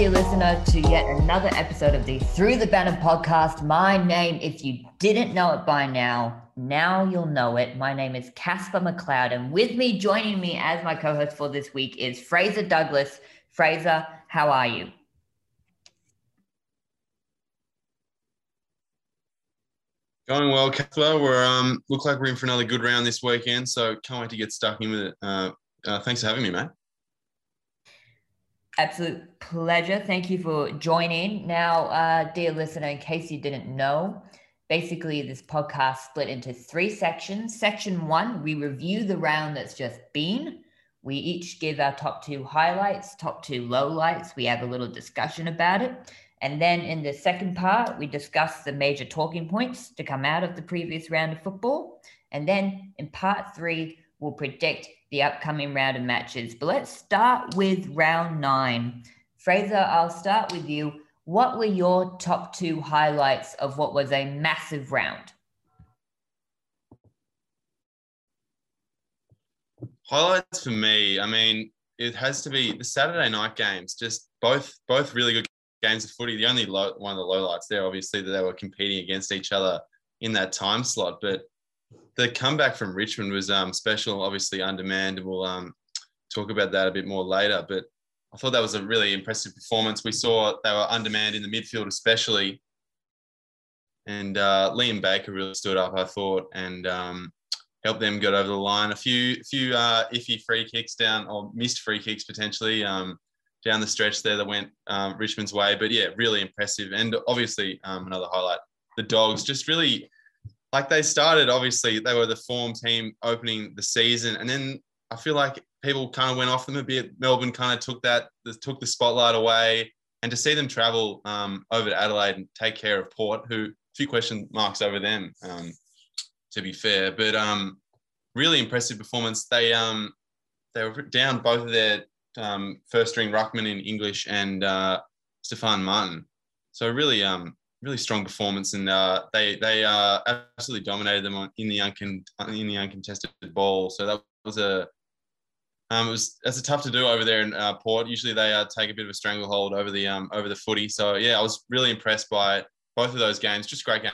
Dear listener, to yet another episode of the Through the Banner podcast. My name, if you didn't know it by now, now you'll know it. My name is Casper McLeod, and with me, joining me as my co host for this week is Fraser Douglas. Fraser, how are you? Going well, Casper. We're um look like we're in for another good round this weekend, so can't wait to get stuck in with it. Uh, uh, thanks for having me, mate. Absolute pleasure. Thank you for joining. Now, uh, dear listener, in case you didn't know, basically this podcast split into three sections. Section one, we review the round that's just been. We each give our top two highlights, top two lowlights. We have a little discussion about it. And then in the second part, we discuss the major talking points to come out of the previous round of football. And then in part three, we'll predict the upcoming round of matches. But let's start with round nine. Fraser, I'll start with you. What were your top two highlights of what was a massive round? Highlights for me, I mean, it has to be the Saturday night games. Just both both really good games of footy. The only low, one of the lowlights there, obviously, that they were competing against each other in that time slot. But the comeback from Richmond was um, special, obviously undemanded. We'll um, talk about that a bit more later. But I thought that was a really impressive performance. We saw they were undemanded in the midfield, especially. And uh, Liam Baker really stood up, I thought, and um, helped them get over the line. A few, few uh, iffy free kicks down, or missed free kicks potentially um, down the stretch there that went um, Richmond's way. But yeah, really impressive. And obviously, um, another highlight the Dogs just really like they started. Obviously, they were the form team opening the season, and then I feel like people kind of went off them a bit. Melbourne kind of took that took the spotlight away, and to see them travel um, over to Adelaide and take care of Port, who a few question marks over them, um, to be fair, but um, really impressive performance. They um, they were down both of their um, first string ruckman in English and uh, Stefan Martin, so really um, really strong performance, and uh, they they uh, absolutely dominated them in the uncon- in the uncontested ball. So that was a um, it was that's a tough to do over there in uh, Port. Usually they uh, take a bit of a stranglehold over the um, over the footy. So yeah, I was really impressed by both of those games. Just great game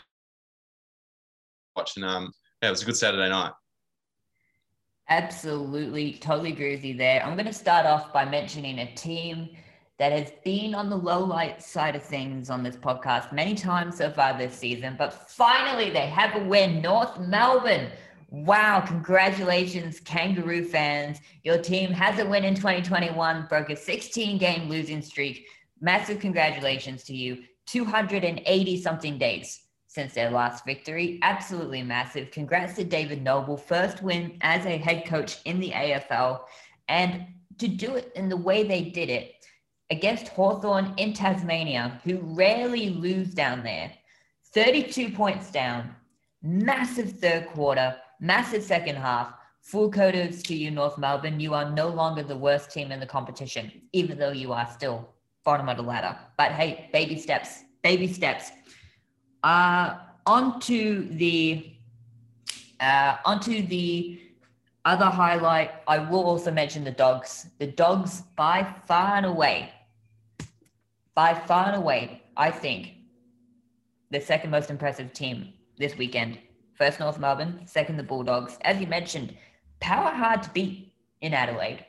watching. Um, yeah, it was a good Saturday night. Absolutely, totally agree with you there. I'm going to start off by mentioning a team that has been on the low light side of things on this podcast many times so far this season, but finally they have a win. North Melbourne Wow, congratulations, Kangaroo fans. Your team has a win in 2021, broke a 16 game losing streak. Massive congratulations to you. 280 something days since their last victory. Absolutely massive. Congrats to David Noble, first win as a head coach in the AFL. And to do it in the way they did it against Hawthorn in Tasmania, who rarely lose down there. 32 points down, massive third quarter massive second half. Full kudos to you, North Melbourne. You are no longer the worst team in the competition, even though you are still bottom of the ladder. But hey, baby steps, baby steps. Uh, onto the uh, onto the other highlight. I will also mention the dogs. The dogs, by far and away, by far and away, I think, the second most impressive team this weekend First North Melbourne, second the Bulldogs. As you mentioned, power hard to beat in Adelaide.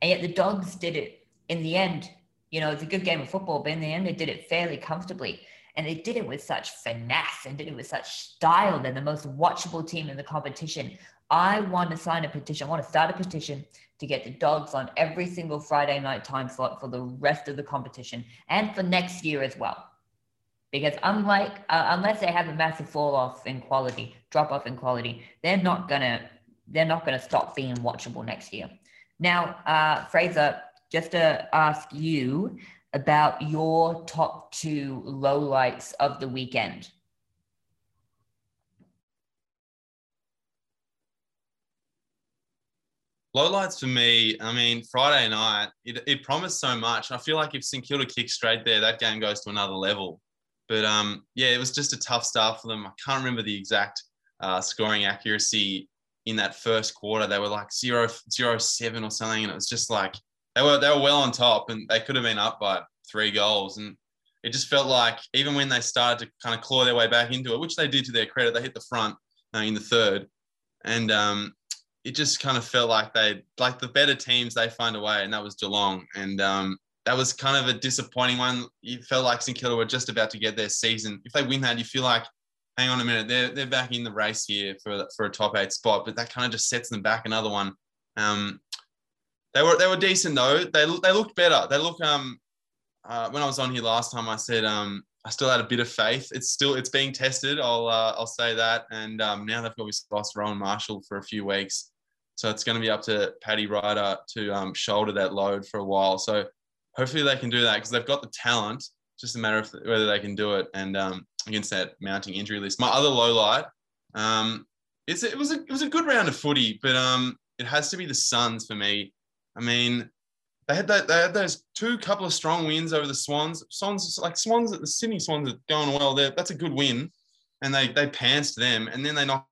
And yet the Dogs did it in the end. You know, it's a good game of football, but in the end, they did it fairly comfortably. And they did it with such finesse and did it with such style. They're the most watchable team in the competition. I want to sign a petition. I want to start a petition to get the dogs on every single Friday night time slot for the rest of the competition and for next year as well because unlike uh, unless they have a massive fall off in quality, drop off in quality, they're not gonna they're not gonna stop being watchable next year. Now, uh, Fraser, just to ask you about your top two lowlights of the weekend. Lowlights for me, I mean, Friday night, it, it promised so much. I feel like if St Kilda kicks straight there, that game goes to another level. But um, yeah, it was just a tough start for them. I can't remember the exact uh, scoring accuracy in that first quarter. They were like zero, zero seven or something, and it was just like they were they were well on top, and they could have been up by three goals, and it just felt like even when they started to kind of claw their way back into it, which they did to their credit, they hit the front uh, in the third, and um, it just kind of felt like they like the better teams they find a way, and that was Geelong, and um, that was kind of a disappointing one. You felt like St Kilda were just about to get their season. If they win that, you feel like, hang on a minute, they're they're back in the race here for for a top eight spot, but that kind of just sets them back another one. Um, they were they were decent though. They they looked better. They look um uh, when I was on here last time, I said um I still had a bit of faith. It's still it's being tested. I'll uh, I'll say that. And um, now they've obviously lost Rowan Marshall for a few weeks. So it's going to be up to Paddy Ryder to um, shoulder that load for a while. So hopefully they can do that because they've got the talent. Just a matter of whether they can do it. And um, against that mounting injury list, my other low light, um, it's it was a it was a good round of footy, but um, it has to be the Suns for me. I mean, they had that they had those two couple of strong wins over the Swans. Swans like Swans at the Sydney Swans are going well. There, that's a good win, and they they pantsed them, and then they knocked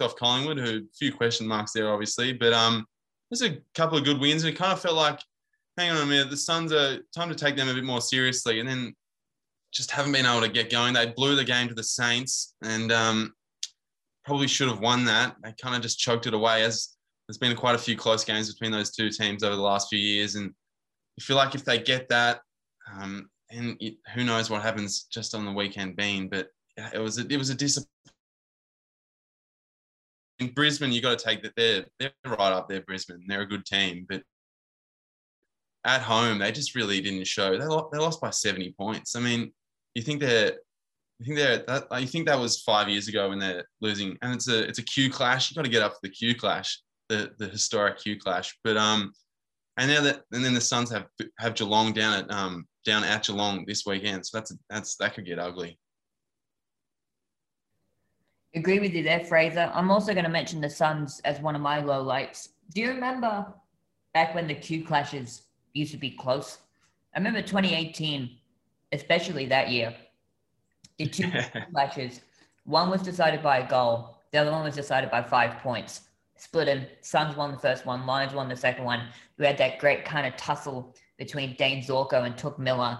off Collingwood, who a few question marks there, obviously. But um, there's a couple of good wins. And it kind of felt like, hang on a minute, the Suns are time to take them a bit more seriously. And then just haven't been able to get going. They blew the game to the Saints and um, probably should have won that. They kind of just choked it away as there's been quite a few close games between those two teams over the last few years. And you feel like if they get that, um, and it, who knows what happens just on the weekend being, but it was a, it was a disappointing in Brisbane, you got to take that they're they're right up there. Brisbane, they're a good team, but at home they just really didn't show. They lost, they lost by seventy points. I mean, you think they're you think they're that you think that was five years ago when they're losing, and it's a it's a Q clash. You got to get up for the Q clash, the the historic Q clash. But um, and now that and then the Suns have have Geelong down at um down at Geelong this weekend, so that's that's that could get ugly. Agree with you there, Fraser. I'm also going to mention the Suns as one of my low lights. Do you remember back when the Q clashes used to be close? I remember 2018, especially that year. The two clashes, one was decided by a goal, the other one was decided by five points. Split them. Suns won the first one, Lions won the second one. We had that great kind of tussle between Dayne Zorko and Touk Miller.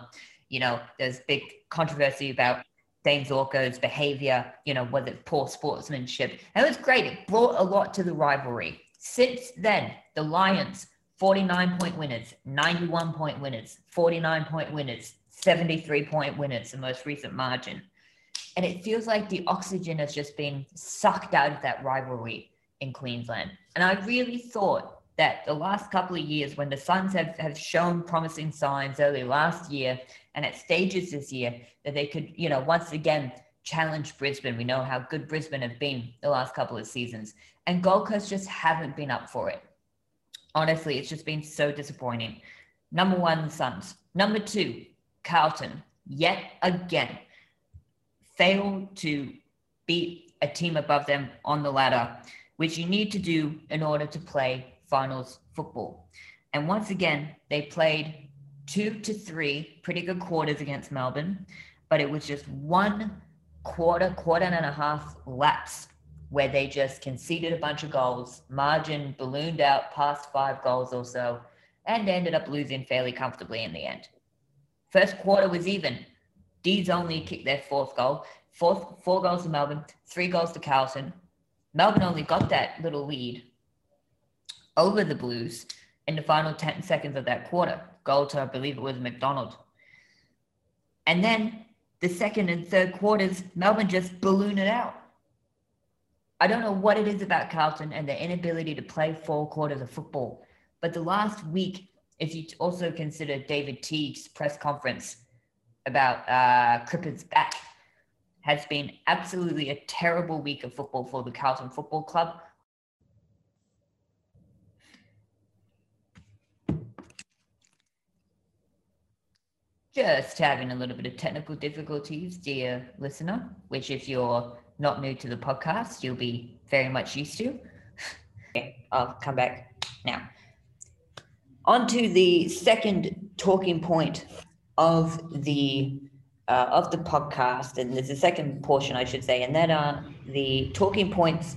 You know, there's big controversy about Dayne Zorko's behavior, you know, whether it's poor sportsmanship. It was great. It brought a lot to the rivalry. Since then, the Lions, 49 point winners, 91 point winners, 49 point winners, 73 point winners, the most recent margin. And it feels like the oxygen has just been sucked out of that rivalry in Queensland. And I really thought that the last couple of years, when the Suns have, have shown promising signs early last year and at stages this year, that they could, you know, once again challenge Brisbane. We know how good Brisbane have been the last couple of seasons, and Gold Coast just haven't been up for it. Honestly, it's just been so disappointing. Number one, Suns. Number two, Carlton. Yet again, failed to beat a team above them on the ladder, which you need to do in order to play finals football. And once again, they played two to three pretty good quarters against Melbourne but it was just one quarter, quarter and a half lapse where they just conceded a bunch of goals, margin ballooned out past five goals or so, and ended up losing fairly comfortably in the end. First quarter was even. Deeds only kicked their fourth goal, fourth, four goals to Melbourne, three goals to Carlton. Melbourne only got that little lead over the Blues in the final 10 seconds of that quarter. Goal to, I believe it was McDonald. And then the second and third quarters, Melbourne just ballooned it out. I don't know what it is about Carlton and their inability to play four quarters of football, but the last week, if you also consider David Teague's press conference about uh, Crippen's back, has been absolutely a terrible week of football for the Carlton Football Club. Just having a little bit of technical difficulties, dear listener, which if you're not new to the podcast, you'll be very much used to. okay, I'll come back now. On to the second talking point of the uh, of the podcast, and there's a second portion, I should say, and that are the talking points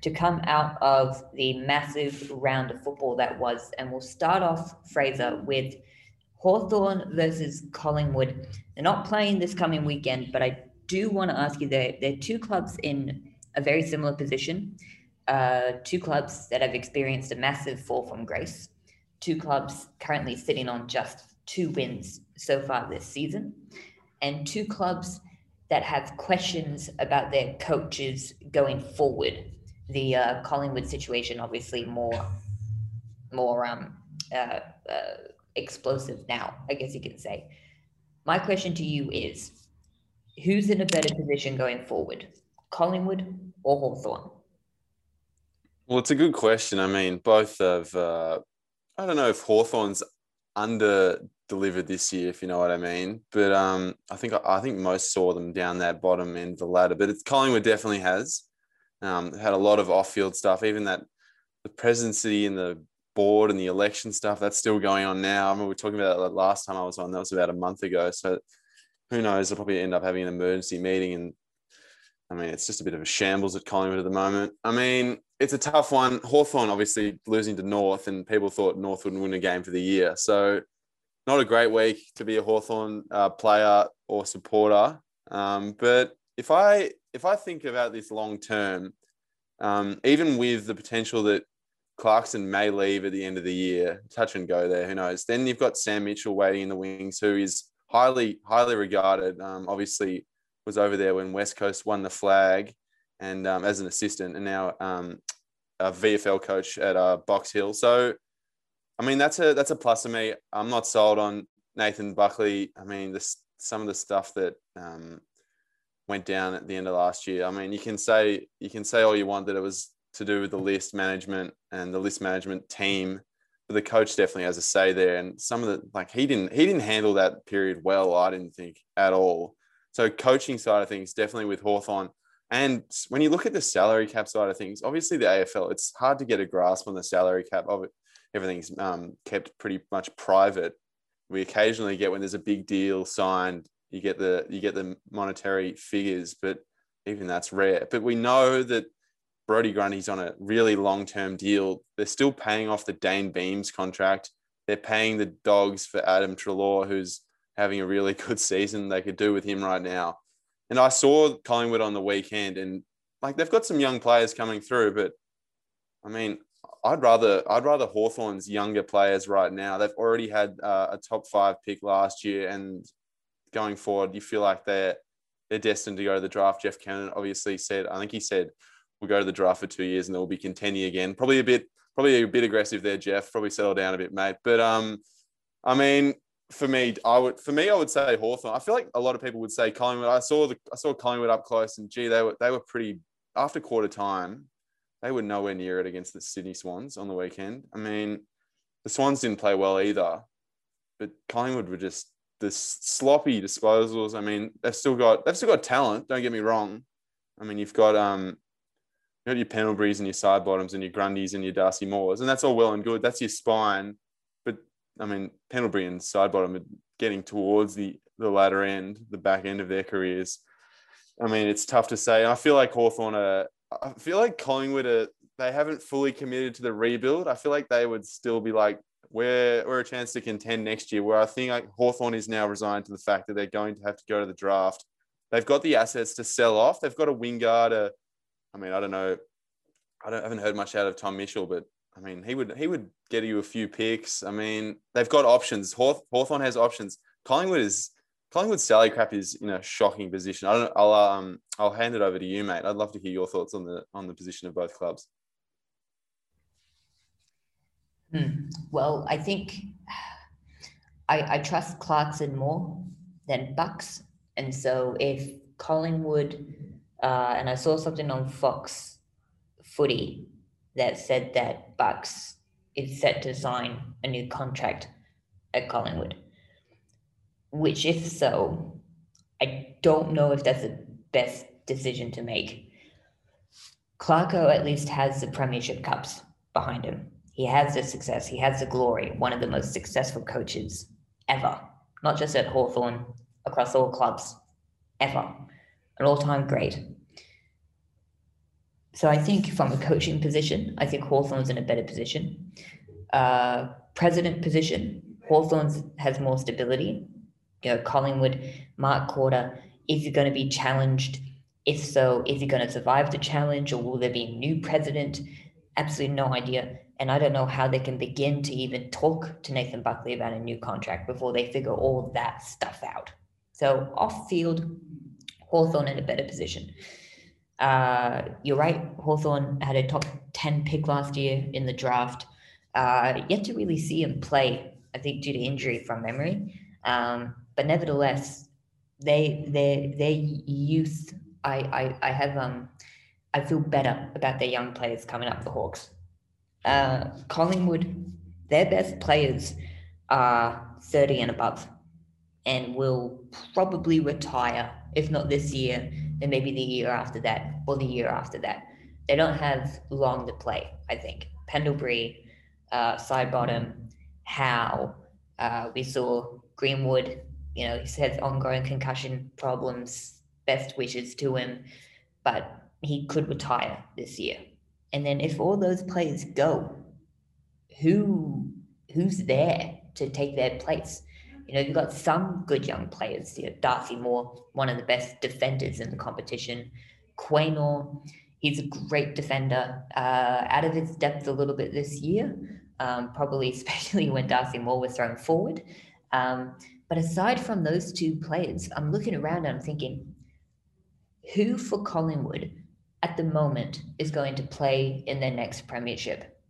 to come out of the massive round of football that was. And we'll start off, Fraser, with Hawthorn versus Collingwood. They're not playing this coming weekend, but I do want to ask you they're, they're two clubs in a very similar position. Uh, two clubs that have experienced a massive fall from grace. Two clubs currently sitting on just two wins so far this season. And two clubs that have questions about their coaches going forward. The uh, Collingwood situation, obviously, more more um, uh, uh, explosive now, I guess you can say. My question to you is who's in a better position going forward, Collingwood or Hawthorn? Well, it's a good question. I mean, both of, uh, I don't know if Hawthorn's under delivered this year, if you know what I mean. But um, I think I think most saw them down that bottom end of the ladder. But it's Collingwood definitely has um, had a lot of off-field stuff. Even that the presidency and the board and the election stuff that's still going on now. I remember we were talking about that last time I was on. That was about a month ago. So who knows? They'll probably end up having an emergency meeting. And I mean, it's just a bit of a shambles at Collingwood at the moment. I mean, it's a tough one. Hawthorn obviously losing to North, and people thought North wouldn't win a game for the year. So not a great week to be a Hawthorn uh, player or supporter. Um, but if I if I think about this long term, um, even with the potential that Clarkson may leave at the end of the year, touch and go there, who knows? Then you've got Sam Mitchell waiting in the wings, who is highly highly regarded. Um, obviously, was over there when West Coast won the flag, and um, as an assistant, and now um, a VFL coach at uh, Box Hill. So I mean, that's a that's a plus for me. I'm not sold on Nathan Buckley. I mean, this some of the stuff that um, went down at the end of last year. I mean, you can say you can say all you want that it was to do with the list management and the list management team, but the coach definitely has a say there. And some of the like he didn't he didn't handle that period well. I didn't think at all. So coaching side of things definitely with Hawthorn. And when you look at the salary cap side of things, obviously the AFL, it's hard to get a grasp on the salary cap of it everything's um, kept pretty much private. We occasionally get when there's a big deal signed, you get the you get the monetary figures, but even that's rare. But we know that Brodie Grundy's on a really long term deal. They're still paying off the Dayne Beams contract. They're paying the dogs for Adam Treloar, who's having a really good season. They could do with him right now. And I saw Collingwood on the weekend, and like they've got some young players coming through, but I mean, I'd rather I'd rather Hawthorn's younger players right now. They've already had uh, a top five pick last year, and going forward, you feel like they're they're destined to go to the draft. Jeff Kennett obviously said, I think he said we'll go to the draft for two years and they'll be contending again. Probably a bit probably a bit aggressive there, Jeff. Probably settle down a bit, mate. But um, I mean, for me, I would for me, I would say Hawthorn. I feel like a lot of people would say Collingwood. I saw the I saw Collingwood up close, and gee, they were they were pretty after quarter time they were nowhere near it against the Sydney Swans on the weekend. I mean, the Swans didn't play well either, but Collingwood were just the sloppy disposals. I mean, they've still got they've still got talent. Don't get me wrong. I mean, you've got um, you got your Pendleburys and your Sidebottoms and your Grundys and your Darcy Moores, and that's all well and good. That's your spine. But I mean, Pendlebury and Sidebottom are getting towards the the latter end, the back end of their careers. I mean, it's tough to say. I feel like Hawthorn are I feel like Collingwood are they haven't fully committed to the rebuild. I feel like they would still be like we're we're a chance to contend next year. Where I think like Hawthorn is now resigned to the fact that they're going to have to go to the draft. They've got the assets to sell off. They've got a Wingard. A, I mean, I don't know. I don't I haven't heard much out of Tom Mitchell, but I mean, he would he would get you a few picks. I mean, they've got options. Hawth- Hawthorn has options. Collingwood is Collingwood's salary cap is in a shocking position. I don't. I'll um. I'll hand it over to you, mate. I'd love to hear your thoughts on the on the position of both clubs. Hmm. Well, I think I, I trust Clarkson more than Bucks, and so if Collingwood, uh, and I saw something on Fox Footy that said that Bucks is set to sign a new contract at Collingwood which, if so, I don't know if that's the best decision to make. Clarko at least has the Premiership Cups behind him. He has the success, he has the glory, one of the most successful coaches ever, not just at Hawthorn, across all clubs, ever. An all time great. so I think from a coaching position, I think Hawthorn's in a better position. Uh, president position, Hawthorn's has more stability. You know, Collingwood, Mark Korda, is he going to be challenged? If so, is he going to survive the challenge or will there be a new president? Absolutely no idea. And I don't know how they can begin to even talk to Nathan Buckley about a new contract before they figure all that stuff out. So off field, Hawthorn in a better position. Uh, you're right, Hawthorn had a top 10 pick last year in the draft. Uh, yet to really see him play, I think, due to injury from memory. Um, but nevertheless, they they their youth, I, I I have um I feel better about their young players coming up the Hawks. Uh, Collingwood, their best players are 30 and above and will probably retire, if not this year, then maybe the year after that or the year after that. They don't have long to play, I think. Pendlebury, uh, Sidebottom, Howe, uh, we saw Greenwood, you know, he has ongoing concussion problems, best wishes to him, but he could retire this year. And then if all those players go, who who's there to take their place? You know, you've got some good young players. You know, Darcy Moore, one of the best defenders in the competition. Quaynor, he's a great defender. Uh, out of his depth a little bit this year, um, probably especially when Darcy Moore was thrown forward. Um, but aside from those two players, I'm looking around and I'm thinking, who for Collingwood at the moment is going to play in their next premiership.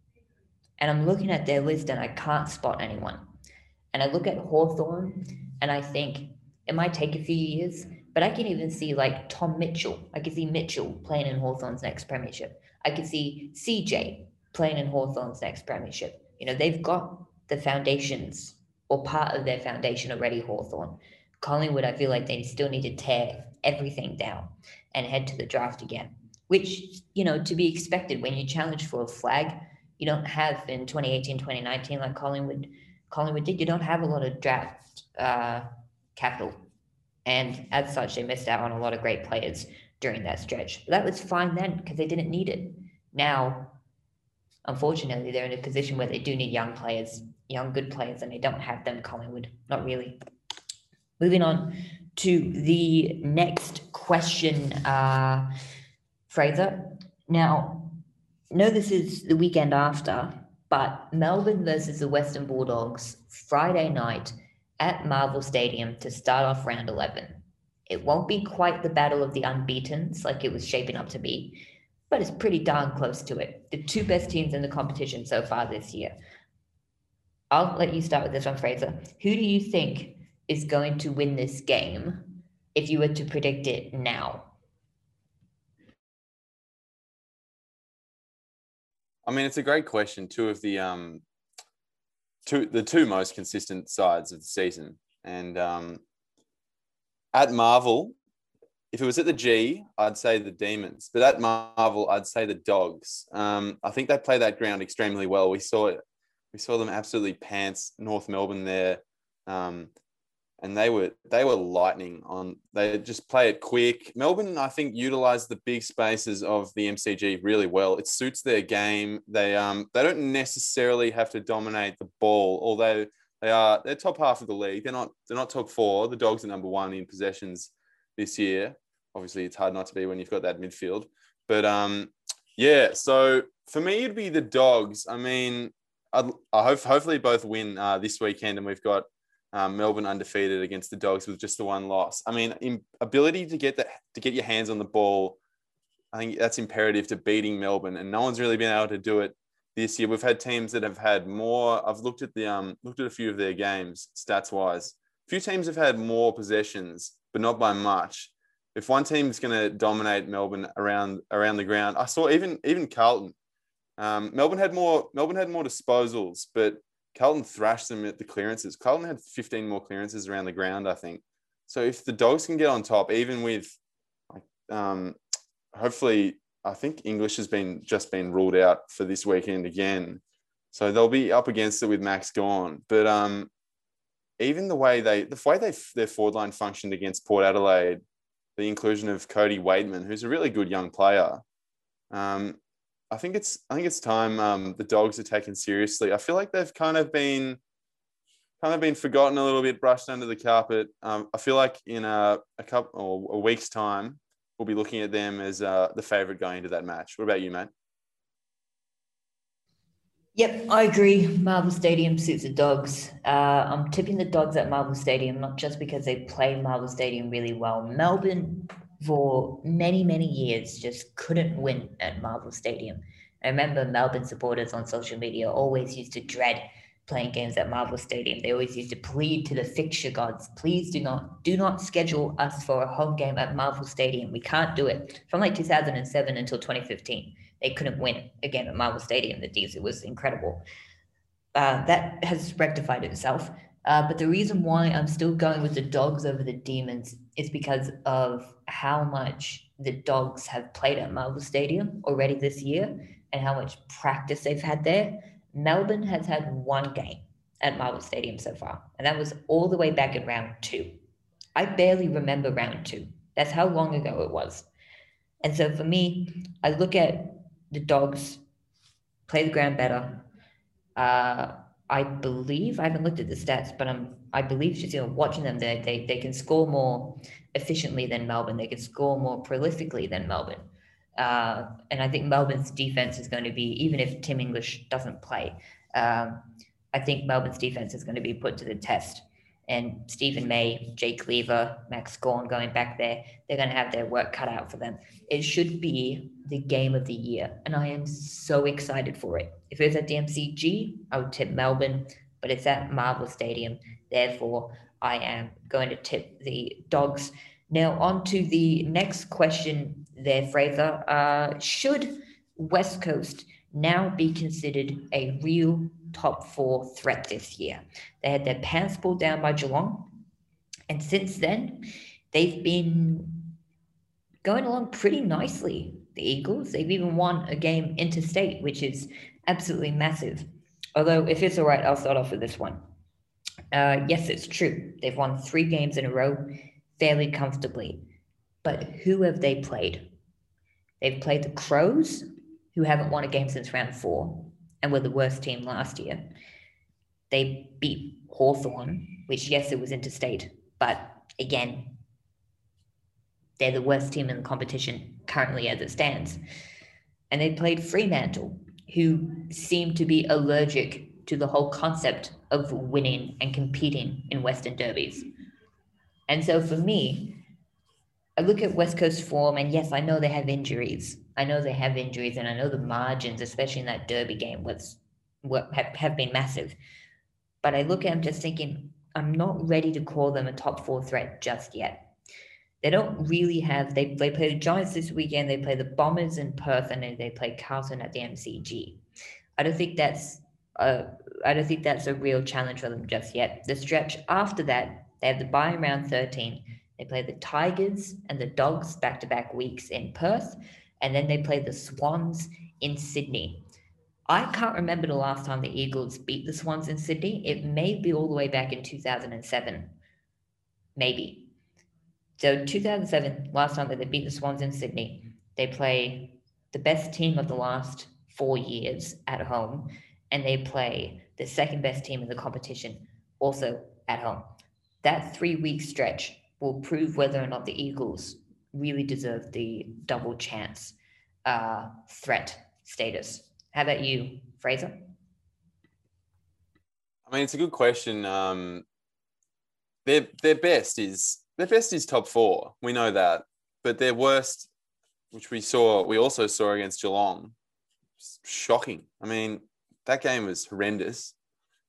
And I'm looking at their list and I can't spot anyone. And I look at Hawthorn and I think it might take a few years, but I can even see like Tom Mitchell. I can see Mitchell playing in Hawthorn's next premiership. I can see CJ playing in Hawthorn's next premiership. You know, they've got the foundations or part of their foundation already, Hawthorn. Collingwood, I feel like they still need to tear everything down and head to the draft again which, you know, to be expected when you challenge for a flag, you don't have in 2018, 2019, like Collingwood, Collingwood did, you don't have a lot of draft uh, capital. And as such, they missed out on a lot of great players during that stretch. But that was fine then because they didn't need it. Now, unfortunately, they're in a position where they do need young players, young good players, and they don't have them, Collingwood. Not really. Moving on to the next question. Uh, Fraser. Now, know this is the weekend after, but Melbourne versus the Western Bulldogs Friday night at Marvel Stadium to start off round 11. It won't be quite the battle of the unbeatens like it was shaping up to be, but it's pretty darn close to it. The two best teams in the competition so far this year. I'll let you start with this one, Fraser. Who do you think is going to win this game if you were to predict it now? I mean, it's a great question. Two of the um, two the two most consistent sides of the season, and um, at Marvel, if it was at the G, I'd say the Demons, but at Marvel, I'd say the Dogs. Um, I think they play that ground extremely well. We saw it. We saw them absolutely pants North Melbourne there. Um, and they were they were lightning on. They just play it quick. Melbourne, I think, utilized the big spaces of the MCG really well. It suits their game. They um they don't necessarily have to dominate the ball, although they are they're top half of the league. They're not they're not top four. The Dogs are number one in possessions this year. Obviously, it's hard not to be when you've got that midfield. But um, yeah. So for me, it'd be the Dogs. I mean, I'd, I hope hopefully both win uh, this weekend, and we've got um, Melbourne undefeated against the Dogs with just the one loss. I mean, ability to get that to get your hands on the ball, I think that's imperative to beating Melbourne, and no one's really been able to do it this year. We've had teams that have had more. I've looked at the um looked at a few of their games stats wise. A few teams have had more possessions, but not by much. If one team's going to dominate Melbourne around around the ground, I saw even even Carlton. Um, Melbourne had more Melbourne had more disposals, but Carlton thrashed them at the clearances. Carlton had 15 more clearances around the ground, I think. So if the dogs can get on top, even with, um, hopefully, I think English has been just been ruled out for this weekend again. So they'll be up against it with Max Gawn. But um, even the way they, the way they their forward line functioned against Port Adelaide, the inclusion of Cody Weightman, who's a really good young player, Um, I think it's I think it's time um, the dogs are taken seriously. I feel like they've kind of been kind of been forgotten a little bit, brushed under the carpet. Um, I feel like in a, a couple or a week's time, we'll be looking at them as uh, the favourite going into that match. What about you, mate? Yep, I agree. Marvel Stadium suits the dogs. Uh, I'm tipping the dogs at Marvel Stadium, not just because they play Marvel Stadium really well. Melbourne, for many, many years, just couldn't win at Marvel Stadium. I remember Melbourne supporters on social media always used to dread playing games at Marvel Stadium. They always used to plead to the fixture gods, please do not do not schedule us for a home game at Marvel Stadium. We can't do it. From like 2007 until 2015 they couldn't win a game at Marvel Stadium. The D's, it was incredible. Uh, that has rectified itself. Uh, but the reason why I'm still going with the dogs over the demons is because of how much the dogs have played at Marvel Stadium already this year and how much practice they've had there. Melbourne has had one game at Marvel Stadium so far, and that was all the way back in round two. I barely remember round two. That's how long ago it was. And so for me, I look at the dogs play the ground better. Uh, I believe I haven't looked at the stats, but I'm I believe just you know watching them they they they can score more efficiently than Melbourne. They can score more prolifically than Melbourne. Uh, and I think Melbourne's defense is going to be even if Tim English doesn't play. Um, I think Melbourne's defense is going to be put to the test and Steven May, Jake Lever, Max Gawn going back there, they're going to have their work cut out for them. It should be the game of the year, and I am so excited for it. If it was at the MCG, I would tip Melbourne, but it's at Marvel Stadium. Therefore, I am going to tip the Dogs. Now, on to the next question there, Fraser. Uh, should West Coast now be considered a real top four threat this year. They had their pants pulled down by Geelong. And since then, they've been going along pretty nicely. The Eagles, they've even won a game interstate, which is absolutely massive. Although, if it's all right, I'll start off with this one. Uh, yes, it's true. They've won three games in a row fairly comfortably. But who have they played? They've played the Crows, who haven't won a game since round four and were the worst team last year. They beat Hawthorn, which, yes, it was interstate, but again, they're the worst team in the competition currently as it stands. And they played Fremantle, who seem to be allergic to the whole concept of winning and competing in Western derbies. And so for me, I look at West Coast form, and yes, I know they have injuries. I know they have injuries, and I know the margins, especially in that Derby game, was what have, have been massive. But I look at them just thinking, I'm not ready to call them a top four threat just yet. They don't really have. They they play the Giants this weekend. They play the Bombers in Perth, and then they play Carlton at the MCG. I don't think that's a, I don't think that's a real challenge for them just yet. The stretch after that, they have the bye round 13 they play the Tigers and the Dogs back to back weeks in Perth, and then they play the Swans in Sydney. I can't remember the last time the Eagles beat the Swans in Sydney. It may be all the way back in 2007. Maybe. So 2007, last time that they beat the Swans in Sydney, they play the best team of the last four years at home, and they play the second best team in the competition also at home. That three week stretch will prove whether or not the Eagles really deserve the double chance uh, threat status. How about you, Fraser? I mean, it's a good question. Um, their their best is their best is top four. We know that, but their worst, which we saw, we also saw against Geelong, shocking. I mean, that game was horrendous.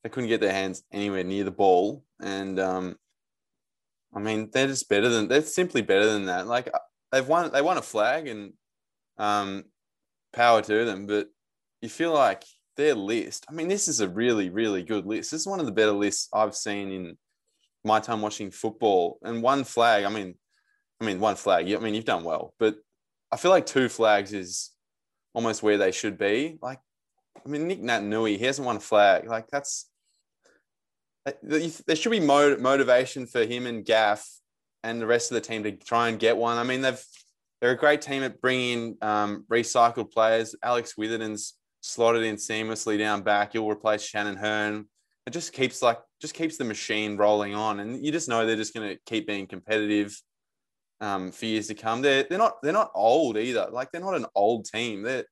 They couldn't get their hands anywhere near the ball, and um, I mean, they're just better than they're simply better than that. Like uh, they've won, they won a flag, and um, power to them. But you feel like their list. I mean, this is a really, really good list. This is one of the better lists I've seen in my time watching football. And one flag. I mean, I mean, one flag. I mean, you've done well, but I feel like two flags is almost where they should be. Like, I mean, Nick Naitanui, he hasn't won a flag. Like, that's there should be motivation for him and Gaff and the rest of the team to try and get one. I mean, they've they're a great team at bringing um, recycled players. Alex Witherden's slotted in seamlessly down back. he'll replace Shannon Hurn. It just keeps like just keeps the machine rolling on, and you just know they're just going to keep being competitive um, for years to come. They're they're not they're not old either. Like they're not an old team. They're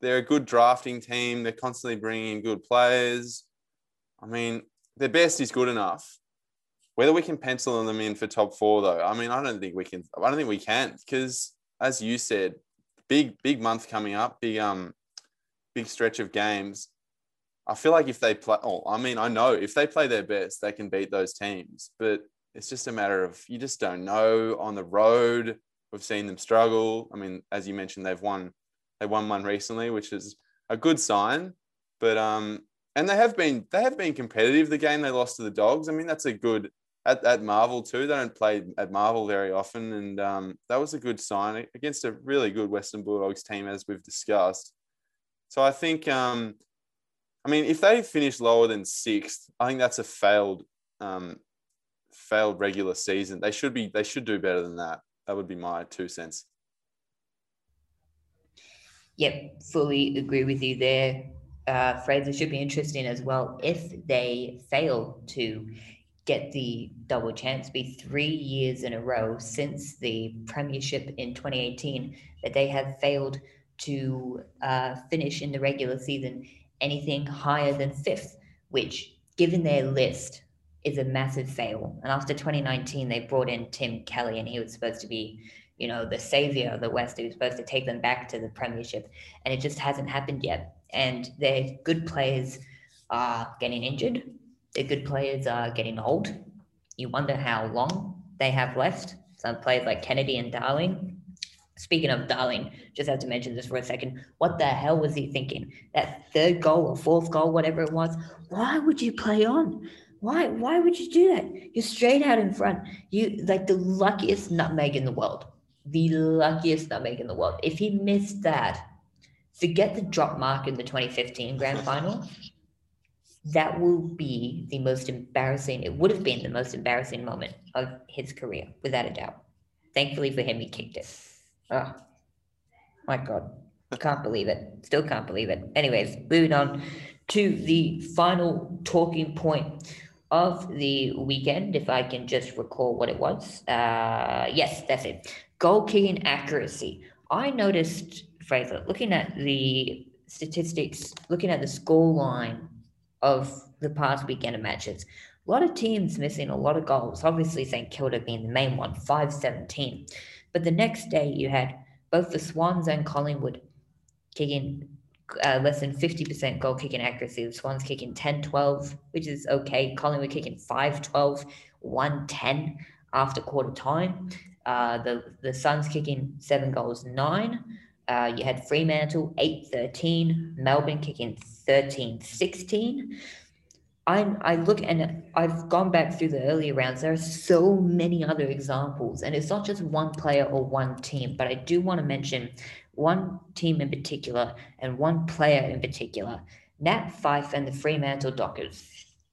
they're a good drafting team. They're constantly bringing in good players. I mean, their best is good enough. Whether we can pencil them in for top four, though, I mean, I don't think we can. I don't think we can because, as you said, big big month coming up, big um, big stretch of games. I feel like if they play, oh, I mean, I know if they play their best, they can beat those teams. But it's just a matter of you just don't know on the road. We've seen them struggle. I mean, as you mentioned, they've won they won one recently, which is a good sign. But um, and they have been they have been competitive. The game they lost to the Dogs. I mean, that's a good at, at Marvel too. They don't play at Marvel very often, and um, that was a good sign against a really good Western Bulldogs team, as we've discussed. So I think, um, I mean, if they finish lower than sixth, I think that's a failed um, failed regular season. They should be they should do better than that. That would be my two cents. Yep, fully agree with you there. Uh, Fraser should be interesting as well if they fail to get the double chance. Be three years in a row since the Premiership in 2018 that they have failed to uh, finish in the regular season anything higher than fifth, which, given their list, is a massive fail. And after 2019, they brought in Tim Kelly, and he was supposed to be you know, the savior of the West He was supposed to take them back to the Premiership. And it just hasn't happened yet. And their good players are getting injured. Their good players are getting old. You wonder how long they have left. Some players like Kennedy and Darling. Speaking of Darling, just have to mention this for a second. What the hell was he thinking? That third goal or fourth goal, whatever it was, why would you play on? Why why would you do that? You're straight out in front. You like the luckiest nutmeg in the world the luckiest nutmeg in the world. If he missed that, forget the drop mark in the 2015 grand final. That will be the most embarrassing, it would have been the most embarrassing moment of his career, without a doubt. Thankfully for him, he kicked it. Oh, my God. I can't believe it. Still can't believe it. Anyways, moving on to the final talking point of the weekend, if I can just recall what it was. Uh, yes, that's it goal kicking accuracy. I noticed, Fraser, looking at the statistics, looking at the score line of the past weekend of matches, a lot of teams missing a lot of goals. Obviously, St Kilda being the main one, 517. But the next day, you had both the Swans and Collingwood kicking uh, less than 50% goal kicking accuracy. The Swans kicking 10 12, which is okay. Collingwood kicking 5 12, 1 10 after quarter time. Uh, the the Suns kicking seven goals, nine. Uh, you had Fremantle 8 13, Melbourne kicking 13 16. I, I look and I've gone back through the earlier rounds. There are so many other examples, and it's not just one player or one team, but I do want to mention one team in particular and one player in particular Nat Fyfe and the Fremantle Dockers.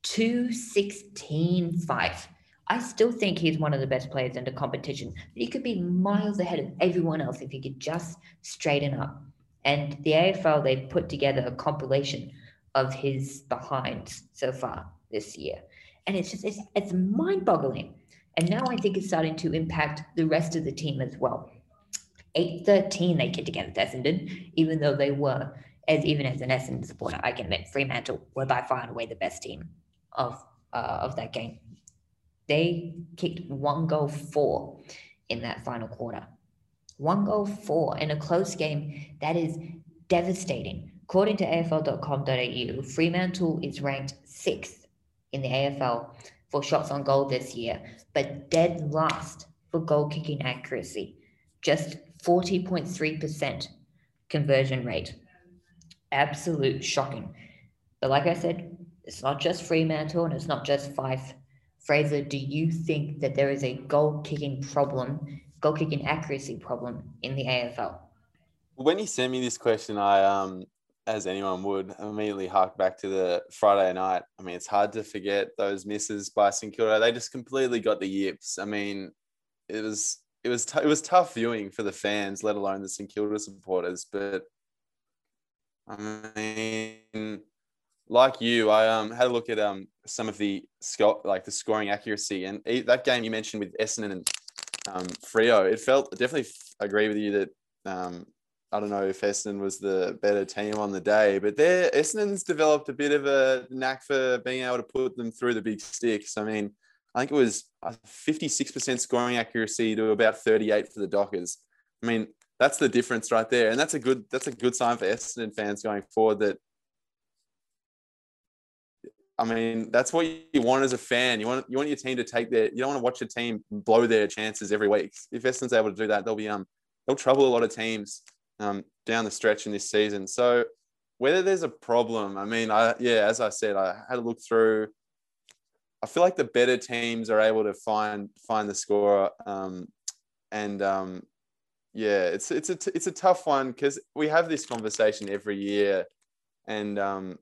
216 5. I still think he's one of the best players in the competition. He could be miles ahead of everyone else if he could just straighten up. And the AFL, they put together a compilation of his behinds so far this year. And it's just, it's, it's mind boggling. And now I think it's starting to impact the rest of the team as well. 8 13 they get together, Essendon, even though they were, as even as an Essendon supporter, I can admit Fremantle were by far and away the best team of uh, of that game they kicked one goal four in that final quarter. One goal four in a close game. That is devastating. According to AFL.com.au, Fremantle is ranked sixth in the AFL for shots on goal this year, but dead last for goal kicking accuracy. Just 40.3% conversion rate. Absolute shocking. But like I said, it's not just Fremantle and it's not just Fyfe. Fraser, do you think that there is a goal kicking problem, goal kicking accuracy problem in the AFL? When you sent me this question, I um as anyone would immediately hark back to the Friday night. I mean, it's hard to forget those misses by St Kilda. They just completely got the yips. I mean, it was it was t- it was tough viewing for the fans, let alone the St Kilda supporters. But I mean, like you, I um had a look at um some of the sco- like the scoring accuracy and that game you mentioned with Essendon and um, Freo. It felt definitely agree with you that um I don't know if Essendon was the better team on the day, but there Essendon's developed a bit of a knack for being able to put them through the big sticks. I mean, I think it was 56% scoring accuracy to about 38 for the Dockers. I mean, that's the difference right there, and that's a good that's a good sign for Essendon fans going forward. That I mean, that's what you want as a fan. You want you want your team to take their. You don't want to watch your team blow their chances every week. If Essendon's able to do that, they'll be um they'll trouble a lot of teams um down the stretch in this season. So whether there's a problem, I mean, I yeah, as I said, I had a look through. I feel like the better teams are able to find find the scorer, um, and um, yeah, it's it's a it's a tough one because we have this conversation every year, and um,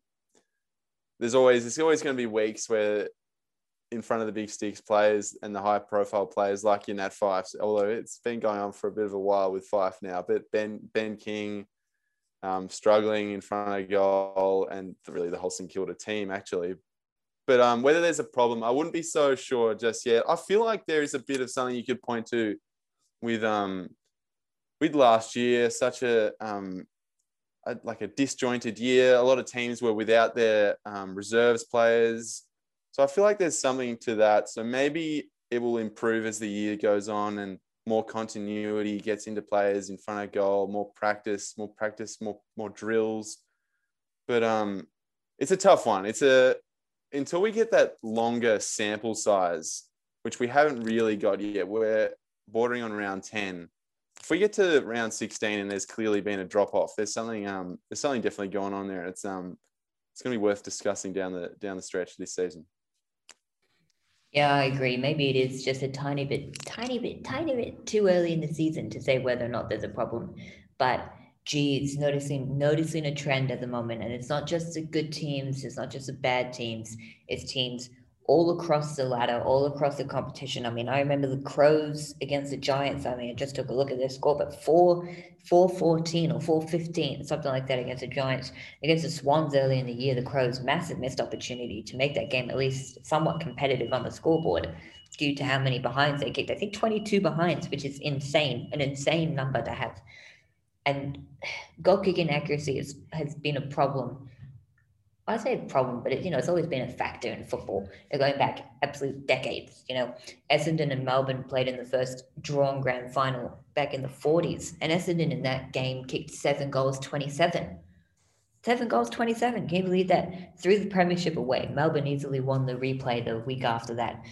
there's always there's always going to be weeks where in front of the big sticks players and the high profile players like your Nat Fyfe, although it's been going on for a bit of a while with Fyfe now, but Ben Ben King um, struggling in front of goal and really the whole St Kilda team actually. But um, whether there's a problem, I wouldn't be so sure just yet. I feel like there is a bit of something you could point to with um with last year, such a um a, like a disjointed year. A lot of teams were without their um, reserves players. So I feel like there's something to that. So maybe it will improve as the year goes on and more continuity gets into players in front of goal, more practice, more practice, more more drills. But um, it's a tough one. It's a until we get that longer sample size, which we haven't really got yet. We're bordering on round ten if we get to round 16 and there's clearly been a drop off, there's something um there's something definitely going on there. It's um it's going to be worth discussing down the down the stretch this season. Yeah, I agree. Maybe it is just a tiny bit, tiny bit, tiny bit too early in the season to say whether or not there's a problem. But geez, noticing noticing a trend at the moment, and it's not just the good teams, it's not just the bad teams, it's teams all across the ladder, all across the competition. I mean, I remember the Crows against the Giants. I mean, I just took a look at their score, but 4 4 14 or 4 15, something like that against the Giants. Against the Swans early in the year, the Crows, massive missed opportunity to make that game at least somewhat competitive on the scoreboard due to how many behinds they kicked. I think 22 behinds, which is insane, an insane number to have. And goal kicking accuracy is, has been a problem I say problem, but it, you know, it's always been a factor in football. Going back absolute decades. You know, Essendon and Melbourne played in the first drawn grand final back in the 40s, and Essendon in that game kicked seven goals, 27. Seven goals, 27. Can you believe that? Threw the premiership away. Melbourne easily won the replay the week after that.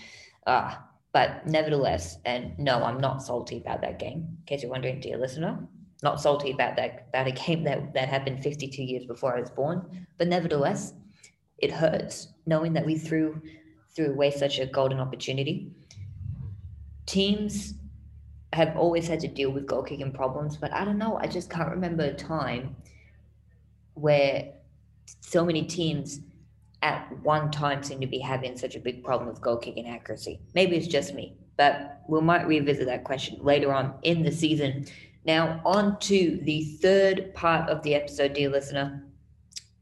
Ah, but nevertheless, and no, I'm not salty about that game. In case you're wondering, dear listener, not salty about that about a game that that happened 52 years before I was born, but nevertheless, it hurts knowing that we threw threw away such a golden opportunity. Teams have always had to deal with goal kicking problems, but I don't know. I just can't remember a time where so many teams at one time seem to be having such a big problem with goal kicking accuracy. Maybe it's just me, but we might revisit that question later on in the season now, on to the third part of the episode, dear listener.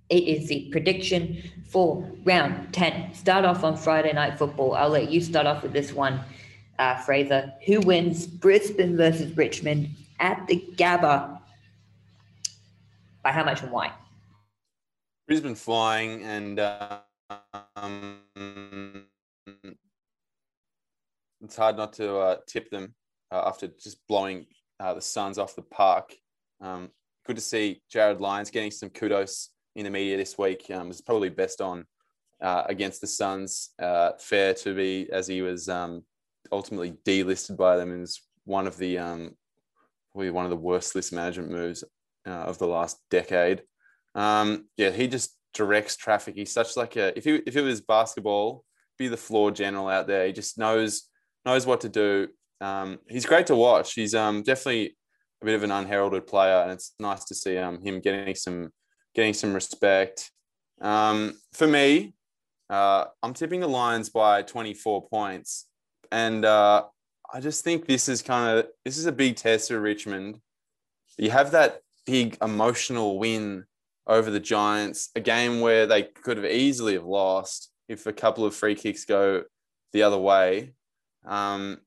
It is the prediction for round 10. Start off on Friday Night Football. I'll let you start off with this one, uh, Fraser. Who wins Brisbane versus Richmond at the Gabba? By how much and why? Brisbane flying and um, it's hard not to uh, tip them uh, after just blowing uh, the Suns off the park. Um, good to see Jarryd Lyons getting some kudos in the media this week. Um, was probably best on uh, against the Suns. Uh, fair to be as he was um, ultimately delisted by them and is one of the um, probably one of the worst list management moves uh, of the last decade. Um, yeah, he just directs traffic. He's such like a if he if it was basketball, be the floor general out there. He just knows knows what to do um, he's great to watch. He's um, definitely a bit of an unheralded player, and it's nice to see um, him getting some getting some respect. Um, for me, uh, I'm tipping the Lions by 24 points, and uh, I just think this is kind of this is a big test for Richmond. You have that big emotional win over the Giants, a game where they could have easily have lost if a couple of free kicks go the other way. Um,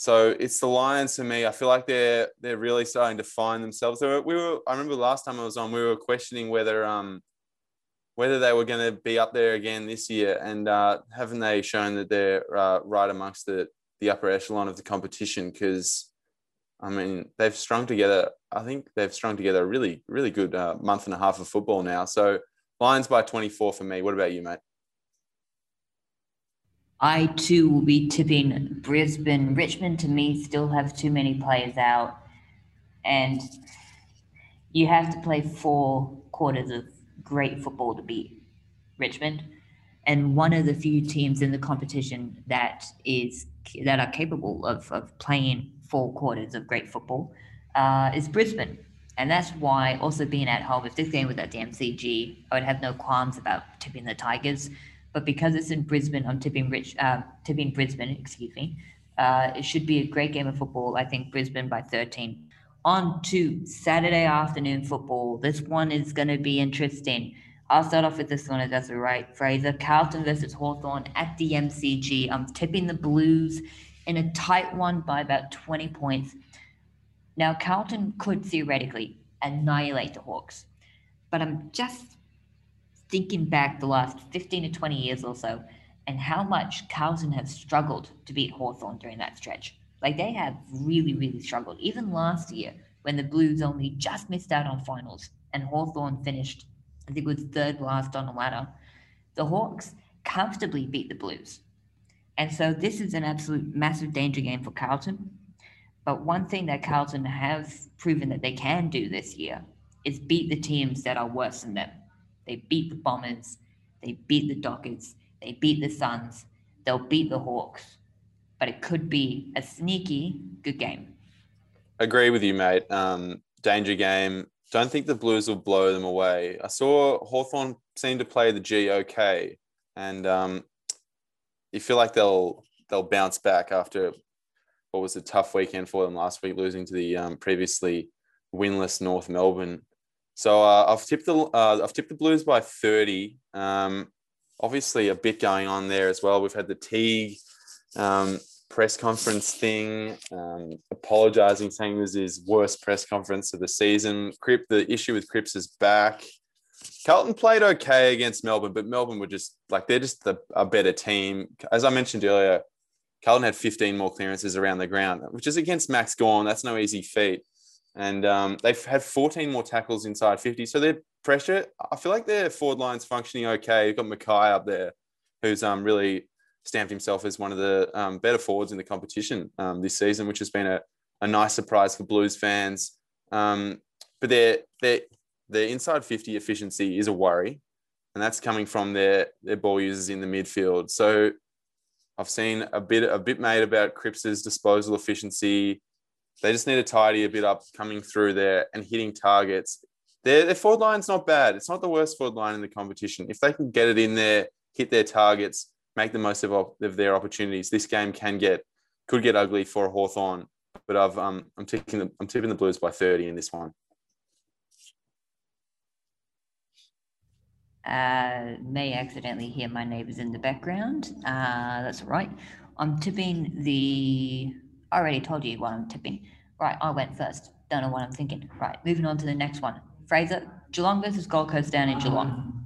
so it's the Lions for me. I feel like they're they're really starting to find themselves. Were, we were. I remember last time I was on, we were questioning whether um whether they were going to be up there again this year, and uh, haven't they shown that they're uh, right amongst the the upper echelon of the competition? Because I mean, they've strung together. I think they've strung together a really really good uh, month and a half of football now. So Lions by twenty four for me. What about you, mate? I too will be tipping Brisbane. Richmond to me still have too many players out, and you have to play four quarters of great football to beat Richmond. And one of the few teams in the competition that is that are capable of, of playing four quarters of great football uh, is Brisbane. And that's why also being at home, if this game was at the MCG, I would have no qualms about tipping the Tigers but because it's in Brisbane, I'm tipping Rich, uh, tipping Brisbane. Excuse me. Uh, it should be a great game of football. I think Brisbane by 13. On to Saturday afternoon football. This one is going to be interesting. I'll start off with this one if that's all right. Fraser, Carlton versus Hawthorn at the MCG. I'm tipping the Blues in a tight one by about 20 points. Now, Carlton could theoretically annihilate the Hawks, but I'm just thinking back the last 15 to 20 years or so and how much Carlton have struggled to beat Hawthorn during that stretch. Like they have really, really struggled. Even last year, when the Blues only just missed out on finals and Hawthorn finished, I think it was third last on the ladder, the Hawks comfortably beat the Blues. And so this is an absolute massive danger game for Carlton. But one thing that Carlton have proven that they can do this year is beat the teams that are worse than them. They beat the Bombers. They beat the Dockers. They beat the Suns. They'll beat the Hawks. But it could be a sneaky good game. Agree with you, mate. Um, danger game. Don't think the Blues will blow them away. I saw Hawthorn seem to play the G okay. And um, you feel like they'll they'll bounce back after what was a tough weekend for them last week, losing to the um, previously winless North Melbourne so uh, I've tipped the uh, I've tipped the Blues by thirty. Um, obviously, a bit going on there as well. We've had the Teague um, press conference thing, um, apologising, saying this is worst press conference of the season. Crip, the issue with Cripps is back. Carlton played okay against Melbourne, but Melbourne were just like they're just the, a better team. As I mentioned earlier, Carlton had 15 more clearances around the ground, which is against Max Gawn. That's no easy feat and um, they've had 14 more tackles inside 50. So their pressure, I feel like their forward line's functioning okay. You've got McKay up there, who's um, really stamped himself as one of the um, better forwards in the competition um, this season, which has been a, a nice surprise for Blues fans. Um, but their their their inside 50 efficiency is a worry, and that's coming from their their ball users in the midfield. So I've seen a bit a bit made about Cripps's disposal efficiency they just need to tidy a bit up coming through there and hitting targets. Their, their forward line's not bad. It's not the worst forward line in the competition. If they can get it in there, hit their targets, make the most of, of their opportunities, this game can get could get ugly for Hawthorn. But I've um, I'm taking the, I'm tipping the Blues by 30 in this one. Uh, may accidentally hear my neighbors in the background. Uh, that's right. I'm tipping the I already told you what I'm tipping. Right, I went first. Don't know what I'm thinking. Right, moving on to the next one. Fraser, Geelong versus Gold Coast down in Geelong.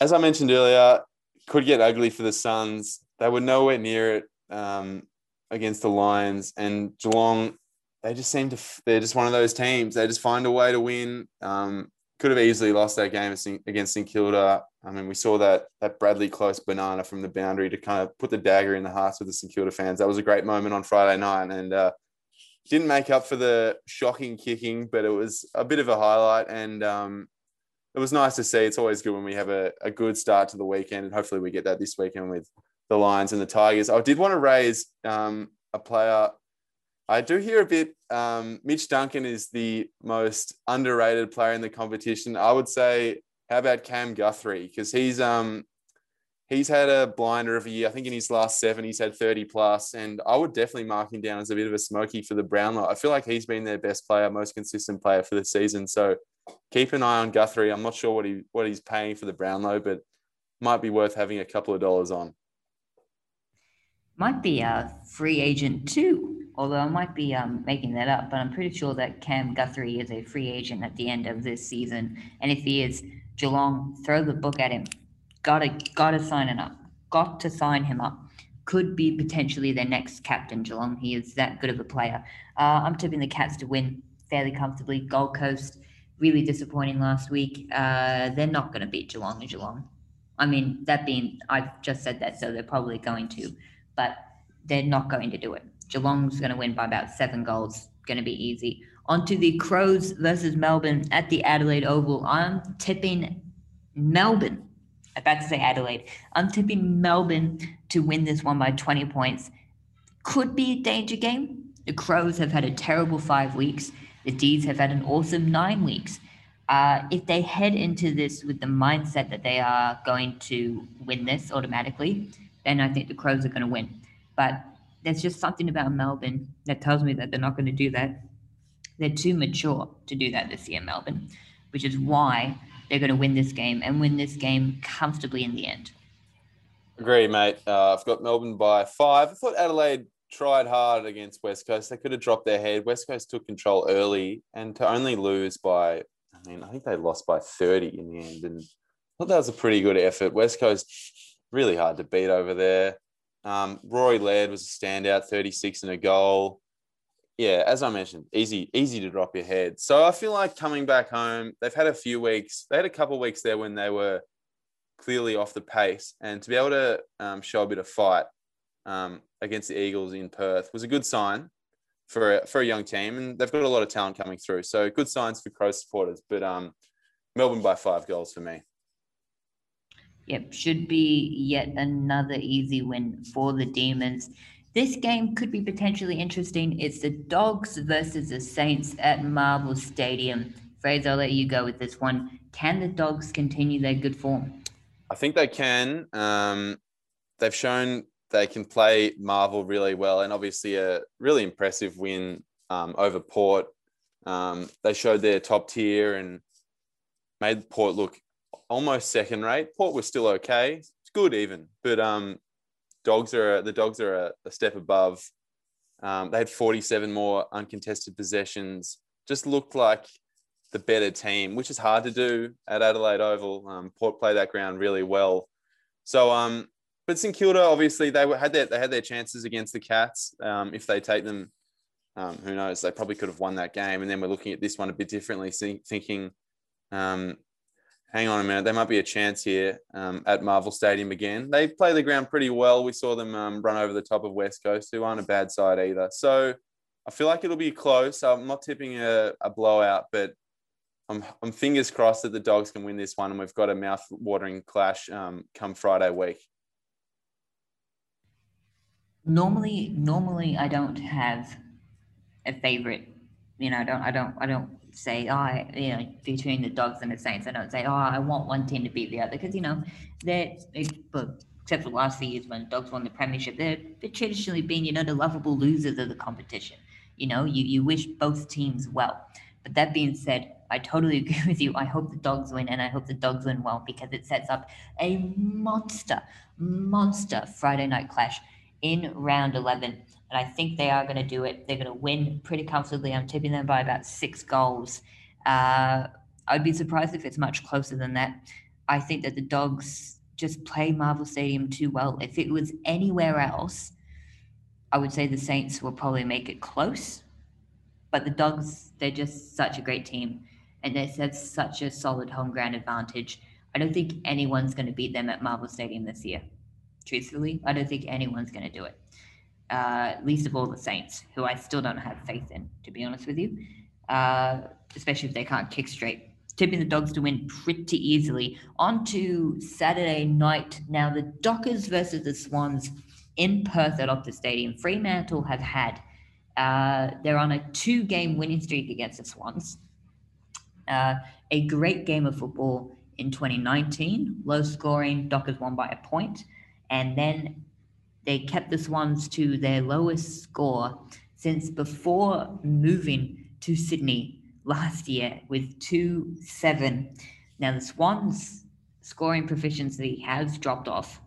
As I mentioned earlier, could get ugly for the Suns. They were nowhere near it um, against the Lions, and Geelong. They just seem to. They're just one of those teams. They just find a way to win. Um, could have easily lost that game against St Kilda. I mean, we saw that that Bradley Close banana from the boundary to kind of put the dagger in the hearts of the St Kilda fans. That was a great moment on Friday night, and uh, didn't make up for the shocking kicking, but it was a bit of a highlight, and um, it was nice to see. It's always good when we have a, a good start to the weekend, and hopefully we get that this weekend with the Lions and the Tigers. I did want to raise um, a player I do hear a bit. Um, Mitch Duncan is the most underrated player in the competition. I would say, how about Cam Guthrie? Because he's um he's had a blinder of a year. I think in his last seven, he's had 30 plus, and I would definitely mark him down as a bit of a smoky for the Brownlow. I feel like he's been their best player, most consistent player for the season. So keep an eye on Guthrie. I'm not sure what he what he's paying for the Brownlow, but might be worth having a couple of dollars on. Might be a free agent too, although I might be um, making that up, but I'm pretty sure that Cam Guthrie is a free agent at the end of this season. And if he is, Geelong, throw the book at him Gotta gotta sign him up. Got to sign him up. Could be potentially their next captain, Geelong. He is that good of a player. Uh, I'm tipping the Cats to win fairly comfortably. Gold Coast, really disappointing last week. Uh, they're not going to beat Geelong and Geelong. I mean, that being, I've just said that, so they're probably going to, but they're not going to do it. Geelong's going to win by about seven goals. Going to be easy. On to the Crows versus Melbourne at the Adelaide Oval. I'm tipping Melbourne about to say Adelaide. I'm tipping Melbourne to win this one by 20 points. Could be a danger game. The Crows have had a terrible five weeks. The D's have had an awesome nine weeks. Uh, if they head into this with the mindset that they are going to win this automatically, then I think the Crows are going to win. But there's just something about Melbourne that tells me that they're not going to do that. They're too mature to do that this year, Melbourne, which is why they're going to win this game and win this game comfortably in the end. Agree, mate. Uh, I've got Melbourne by five. I thought Adelaide tried hard against West Coast. They could have dropped their head. West Coast took control early, and to only lose by, I mean, I think they lost by 30 in the end. And I thought that was a pretty good effort. West Coast, really hard to beat over there. Um, Rory Laird was a standout, 36 and a goal yeah, as I mentioned, easy, easy to drop your head. So I feel like coming back home, they've had a few weeks. They had a couple weeks there when they were clearly off the pace, and to be able to um, show a bit of fight um, against the Eagles in Perth was a good sign for a, for a young team, and they've got a lot of talent coming through. So good signs for Crows supporters. But um, Melbourne by five goals for me. Yep, should be yet another easy win for the Demons. This game could be potentially interesting. It's the Dogs versus the Saints at Marvel Stadium. Fraser, I'll let you go with this one. Can the Dogs continue their good form? I think they can. Um, they've shown they can play Marvel really well, and obviously a really impressive win um, over Port. Um, they showed their top tier and made Port look almost second rate. Port was still okay. It's good even, but um, dogs are the dogs are a, a step above. Um, they had 47 more uncontested possessions. Just looked like the better team, which is hard to do at Adelaide Oval. Um, Port play that ground really well. So, um, but St Kilda obviously they had their they had their chances against the Cats. Um, if they take them, um, who knows? They probably could have won that game. And then we're looking at this one a bit differently, thinking um, hang on a minute, there might be a chance here um, at Marvel Stadium again. They play the ground pretty well. We saw them um, run over the top of West Coast, who aren't a bad side either. So I feel like it'll be close. I'm not tipping a, a blowout, but I'm, I'm fingers crossed that the Dogs can win this one, and we've got a mouth-watering clash um, come Friday week. Normally, normally I don't have a favorite. You know, I don't, I don't, I don't say, oh, you know, between the dogs and the Saints, I don't say, oh, I want one team to beat the other because you know they're, except for the last few years when dogs won the premiership, they're, they're traditionally been, you know, the lovable losers of the competition. You know, you you wish both teams well. But that being said, I totally agree with you. I hope the dogs win, and I hope the dogs win well because it sets up a monster, monster Friday night clash in round 11 and I think they are going to do it. They're going to win pretty comfortably. I'm tipping them by about six goals. Uh, I'd be surprised if it's much closer than that. I think that the Dogs just play Marvel Stadium too well. If it was anywhere else, I would say the Saints will probably make it close. But the Dogs, they're just such a great team, and they have such a solid home ground advantage. I don't think anyone's going to beat them at Marvel Stadium this year. Truthfully, I don't think anyone's going to do it uh, least of all the Saints, who I still don't have faith in, to be honest with you, uh, especially if they can't kick straight. Tipping the Dogs to win pretty easily. On to Saturday night. Now, the Dockers versus the Swans in Perth at Optus Stadium. Fremantle have had, uh, they're on a two game winning streak against the Swans. Uh, a great game of football in 2019, low scoring. Dockers won by a point, and then they kept the Swans to their lowest score since before moving to Sydney last year with 2 7. Now, the Swans' scoring proficiency has dropped off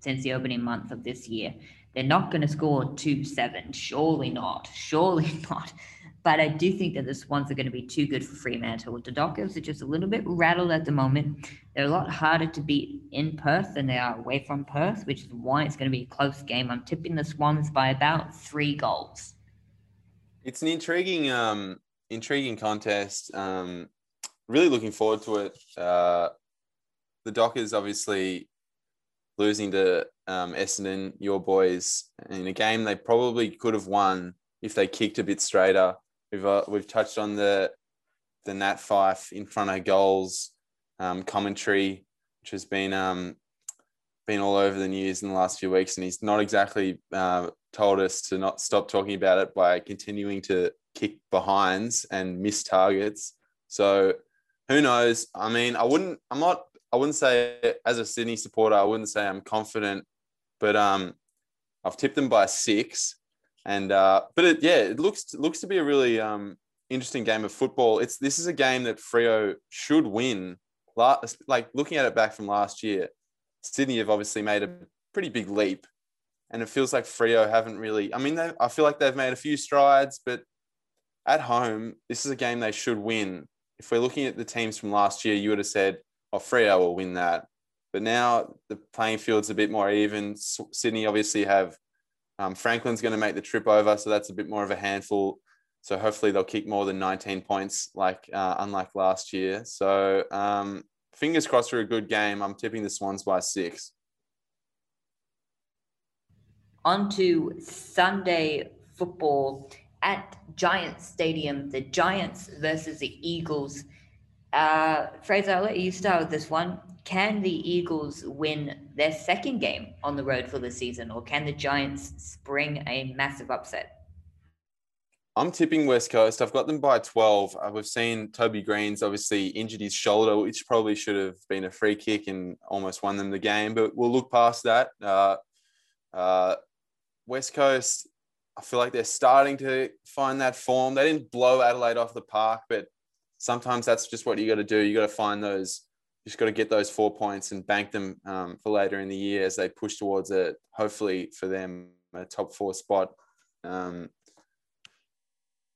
since the opening month of this year. They're not going to score 2 7. Surely not. Surely not. But I do think that the Swans are going to be too good for Fremantle. The Dockers are just a little bit rattled at the moment. They're a lot harder to beat in Perth than they are away from Perth, which is why it's going to be a close game. I'm tipping the Swans by about three goals. It's an intriguing, um, intriguing contest. Um, really looking forward to it. Uh, the Dockers obviously losing to um, Essendon, your boys, in a game they probably could have won if they kicked a bit straighter. We've uh, we've touched on the the Nat Fyfe in front of goals um, commentary, which has been um, been all over the news in the last few weeks, and he's not exactly uh, told us to not stop talking about it by continuing to kick behinds and miss targets. So who knows? I mean, I wouldn't. I'm not. I wouldn't say as a Sydney supporter. I wouldn't say I'm confident, but um, I've tipped them by six. And uh, but it, yeah, it looks looks to be a really um, interesting game of football. It's this is a game that Freo should win. Like looking at it back from last year, Sydney have obviously made a pretty big leap, and it feels like Freo haven't really. I mean, I feel like they've made a few strides, but at home, this is a game they should win. If we're looking at the teams from last year, you would have said, "Oh, Freo will win that." But now the playing field's a bit more even. Sydney obviously have um, Franklin's going to make the trip over, so that's a bit more of a handful. So hopefully they'll kick more than 19 points, like uh, unlike last year. So um, fingers crossed for a good game. I'm tipping the Swans by six. On to Sunday football at Giants Stadium. The Giants versus the Eagles. Uh, Fraser, I'll let you start with this one can the Eagles win their second game on the road for the season, or can the Giants spring a massive upset? I'm tipping West Coast. I've got them by 12. Uh, we've seen Toby Greene's obviously injured his shoulder, which probably should have been a free kick and almost won them the game, but we'll look past that. Uh, uh, West Coast, I feel like they're starting to find that form. They didn't blow Adelaide off the park, but sometimes that's just what you got to do. You got to find those you just got to get those four points and bank them um, for later in the year as they push towards it. Hopefully for them a top four spot. Um,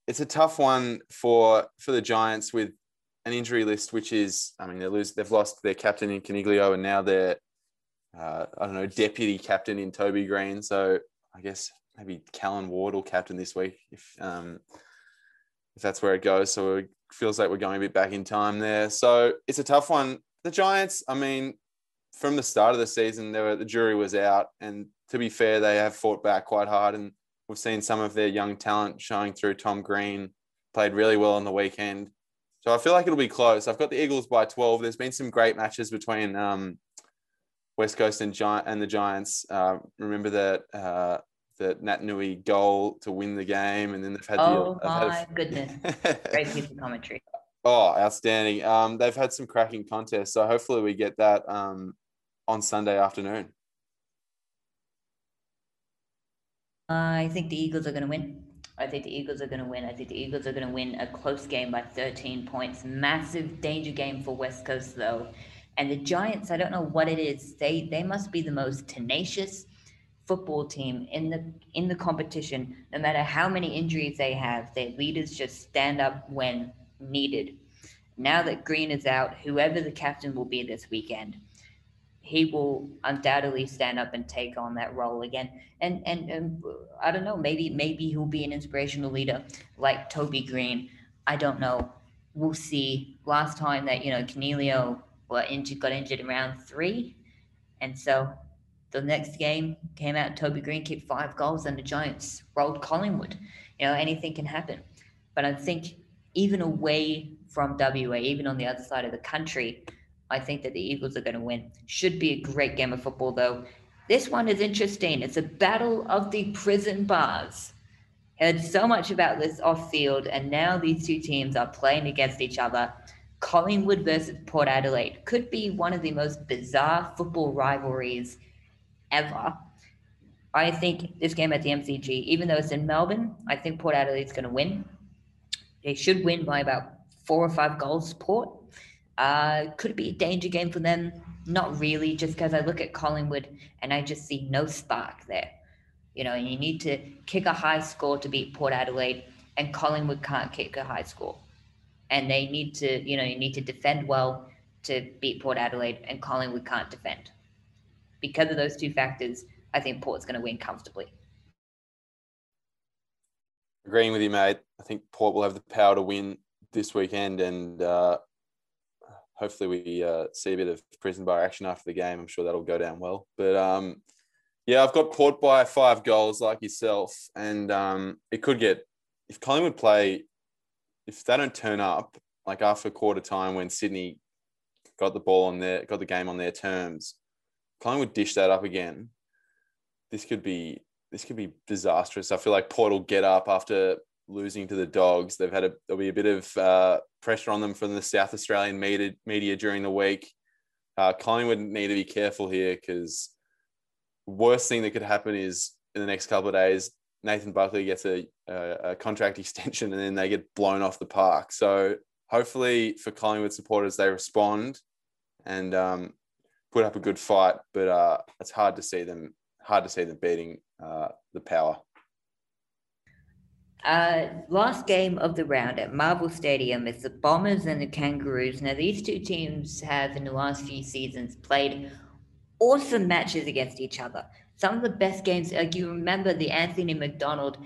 it's a tough one for for the Giants with an injury list, which is I mean they lose they've lost their captain in Coniglio and now they're uh, I don't know deputy captain in Toby Greene. So I guess maybe Callan Ward will captain this week if um, if that's where it goes. So feels like we're going a bit back in time there. So it's a tough one the Giants, I mean, from the start of the season, were, the jury was out. And to be fair, they have fought back quite hard. And we've seen some of their young talent showing through. Tom Green played really well on the weekend. So I feel like it'll be close. I've got the Eagles by 12. There's been some great matches between um, West Coast and Giant and the Giants. Uh, remember that uh, the Naitanui goal to win the game, and then they've had oh the. Oh my goodness! Great piece of commentary. Oh, outstanding. Um, they've had some cracking contests, so hopefully we get that um, on Sunday afternoon. I think the Eagles are going to win. I think the Eagles are going to win. I think the Eagles are going to win a close game by 13 points. Massive danger game for West Coast, though. And the Giants, I don't know what it is. They they must be the most tenacious football team in the in the competition. No matter how many injuries they have, their leaders just stand up when needed. Now that Greene is out, whoever the captain will be this weekend, he will undoubtedly stand up and take on that role again. And, and and I don't know, maybe maybe he'll be an inspirational leader like Toby Greene. I don't know. We'll see. Last time that you know got injured, got injured in round three, and so the next game came out. Toby Greene kicked five goals, and the Giants rolled Collingwood. You know anything can happen, but I think even away from WA, even on the other side of the country, I think that the Eagles are going to win. Should be a great game of football, though. This one is interesting. It's a battle of the prison bars. Heard so much about this off field, and now these two teams are playing against each other. Collingwood versus Port Adelaide could be one of the most bizarre football rivalries ever. I think this game at the MCG, even though it's in Melbourne, I think Port Adelaide's going to win. They should win by about four or five goals, Port. Uh, could it be a danger game for them? Not really, just because I look at Collingwood and I just see no spark there. You know, you need to kick a high score to beat Port Adelaide, and Collingwood can't kick a high score. And they need to, you know, you need to defend well to beat Port Adelaide, and Collingwood can't defend. Because of those two factors, I think Port's going to win comfortably. Agreeing with you, mate. I think Port will have the power to win this weekend, and uh, hopefully we uh, see a bit of prison bar action after the game. I'm sure that'll go down well. But um, yeah, I've got Port by five goals, like yourself, and um, it could get if Collingwood play if they don't turn up like after quarter time when Sydney got the ball on their got the game on their terms, Collingwood dish that up again. This could be this could be disastrous. I feel like Port will get up after losing to the Dogs. They've had a there'll be a bit of uh, pressure on them from the South Australian media media during the week. Uh, Collingwood need to be careful here because worst thing that could happen is in the next couple of days, Nathan Buckley gets a, a, a, contract extension and then they get blown off the park. So hopefully for Collingwood supporters, they respond and um, put up a good fight. But uh, it's hard to see them hard to see them beating uh, the power. Uh, last game of the round at Marvel Stadium is the Bombers and the Kangaroos. Now, these two teams have, in the last few seasons, played awesome matches against each other. Some of the best games, like you remember the Anthony McDonald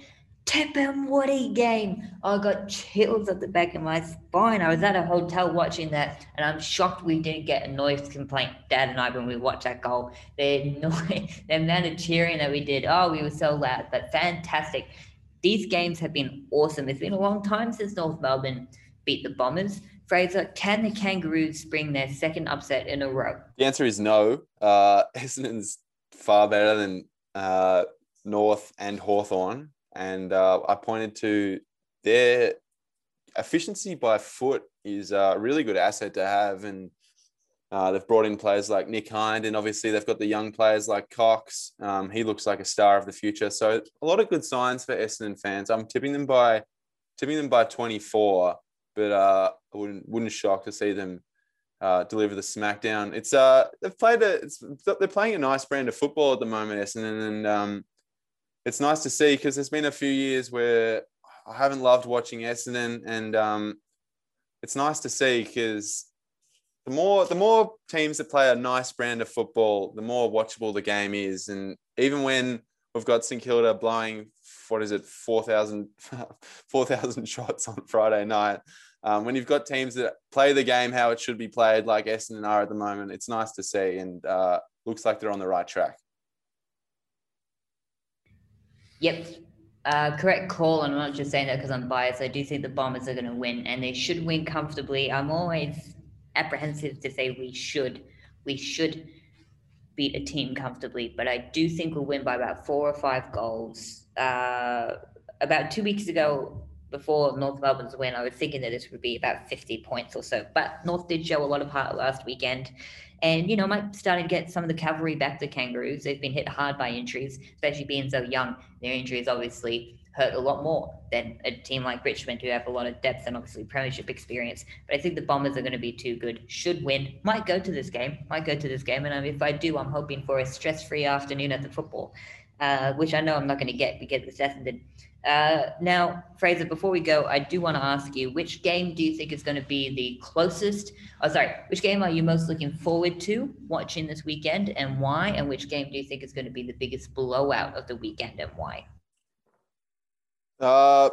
Tipungwuti game. I got chills at the back of my spine. I was at a hotel watching that, and I'm shocked we didn't get a noise complaint, Dad and I, when we watched that goal. The noise, the amount of cheering that we did. Oh, we were so loud, but fantastic. These games have been awesome. It's been a long time since North Melbourne beat the Bombers. Fraser, can the Kangaroos bring their second upset in a row? The answer is no. Uh, Essendon's far better than uh, North and Hawthorn, And uh, I pointed to their efficiency by foot is a really good asset to have. And uh, they've brought in players like Nick Hind, and obviously they've got the young players like Cox. Um, he looks like a star of the future. So a lot of good signs for Essendon fans. I'm tipping them by tipping them by 24 but uh, I wouldn't wouldn't shock to see them uh, deliver the smackdown. It's uh they've played a they're playing a nice brand of football at the moment, Essendon, and um, it's nice to see because there's been a few years where I haven't loved watching Essendon, and um, it's nice to see because the more the more teams that play a nice brand of football, the more watchable the game is, and even when we've got St Kilda blowing what is it 4,000 4, shots on Friday night um, when you've got teams that play the game how it should be played, like Essendon are at the moment, it's nice to see and uh, looks like they're on the right track. Yep. Uh, correct call. And I'm not just saying that because I'm biased. I do think the Bombers are going to win and they should win comfortably. I'm always apprehensive to say we should. We should beat a team comfortably, but I do think we'll win by about four or five goals. Uh, about two weeks ago, before North Melbourne's win, I was thinking that this would be about 50 points or so. But North did show a lot of heart last weekend. And, you know, might starting to get some of the cavalry back to Kangaroos. They've been hit hard by injuries, especially being so young. Their injuries obviously hurt a lot more than a team like Richmond, who have a lot of depth and obviously premiership experience. But I think the Bombers are going to be too good. Should win. Might go to this game. Might go to this game. And if I do, I'm hoping for a stress-free afternoon at the football, uh, which I know I'm not going to get because the Essendon uh, now, Fraser, before we go, I do want to ask you which game do you think is going to be the closest? Oh, sorry, which game are you most looking forward to watching this weekend and why? And which game do you think is going to be the biggest blowout of the weekend and why? Uh,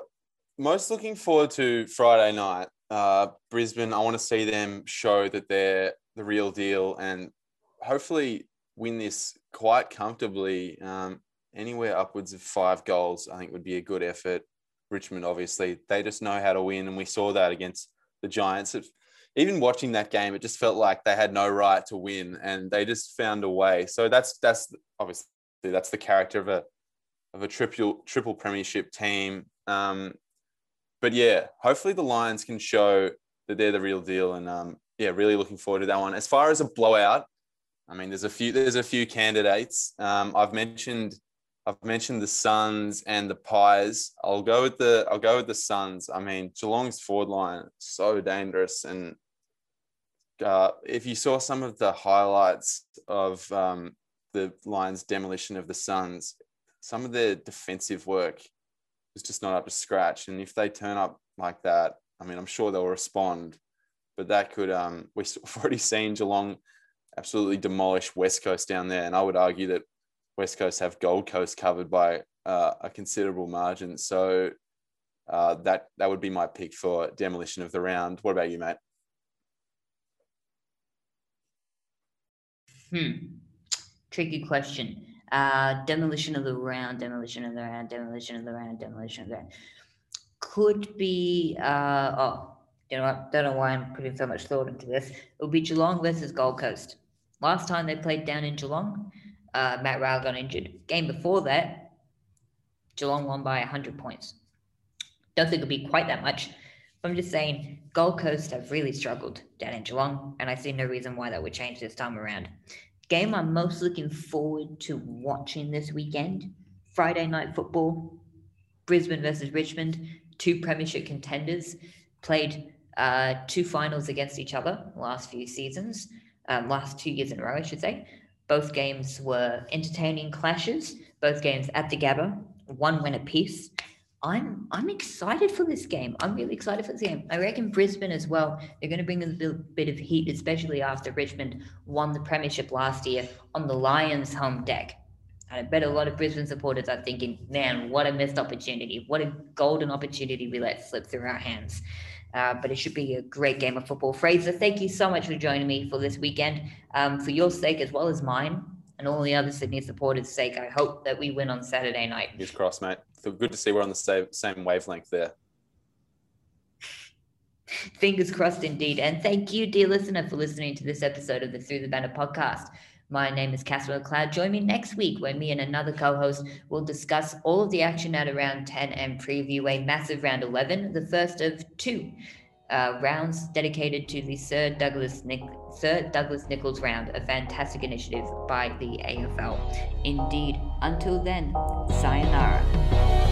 most looking forward to Friday night. Uh, Brisbane, I want to see them show that they're the real deal and hopefully win this quite comfortably. Um, anywhere upwards of five goals, I think would be a good effort. Richmond, obviously, they just know how to win, and we saw that against the Giants. It, even watching that game, it just felt like they had no right to win, and they just found a way. So that's that's obviously that's the character of a of a triple triple premiership team. Um, but yeah, hopefully the Lions can show that they're the real deal. And um, yeah, really looking forward to that one. As far as a blowout, I mean, there's a few there's a few candidates. Um, I've mentioned I've mentioned the Suns and the Pies. I'll go with the I'll go with the Suns. I mean, Geelong's forward line so dangerous, and uh, if you saw some of the highlights of um, the Lions' demolition of the Suns, some of their defensive work was just not up to scratch. And if they turn up like that, I mean, I'm sure they'll respond. But that could um, we've already seen Geelong absolutely demolish West Coast down there, and I would argue that West Coast have Gold Coast covered by uh, a considerable margin. So uh, that that would be my pick for demolition of the round. What about you, mate? Hmm. Tricky question. Uh, demolition of the round, demolition of the round, demolition of the round, demolition of the round. Could be. Uh, oh, you know what? Don't know why I'm putting so much thought into this. It would be Geelong versus Gold Coast. Last time they played down in Geelong, uh, Matt Rowell got injured. Game before that, Geelong won by 100 points. Don't think it'll be quite that much. But I'm just saying, Gold Coast have really struggled down in Geelong, and I see no reason why that would change this time around. Game I'm most looking forward to watching this weekend Friday night football, Brisbane versus Richmond, two premiership contenders, played uh, two finals against each other last few seasons, um, last two years in a row, I should say. Both games were entertaining clashes, both games at the Gabba, one win apiece. I'm I'm excited for this game. I'm really excited for this game. I reckon Brisbane as well. They're going to bring a little bit of heat, especially after Richmond won the premiership last year on the Lions' home deck. And I bet a lot of Brisbane supporters are thinking, "Man, what a missed opportunity! What a golden opportunity we let slip through our hands." Uh, but it should be a great game of football. Fraser, thank you so much for joining me for this weekend. Um, for your sake as well as mine and all the other Sydney supporters' sake, I hope that we win on Saturday night. Fingers crossed, mate. So good to see we're on the same, same wavelength there. Fingers crossed indeed. And thank you, dear listener, for listening to this episode of the Through the Banner podcast. My name is Casper McLeod. Join me next week where me and another co host will discuss all of the action at around 10 and preview a massive round 11, the first of two uh, rounds dedicated to the Sir Douglas, Nic- Sir Douglas Nicholls round, a fantastic initiative by the AFL. Indeed, until then, sayonara.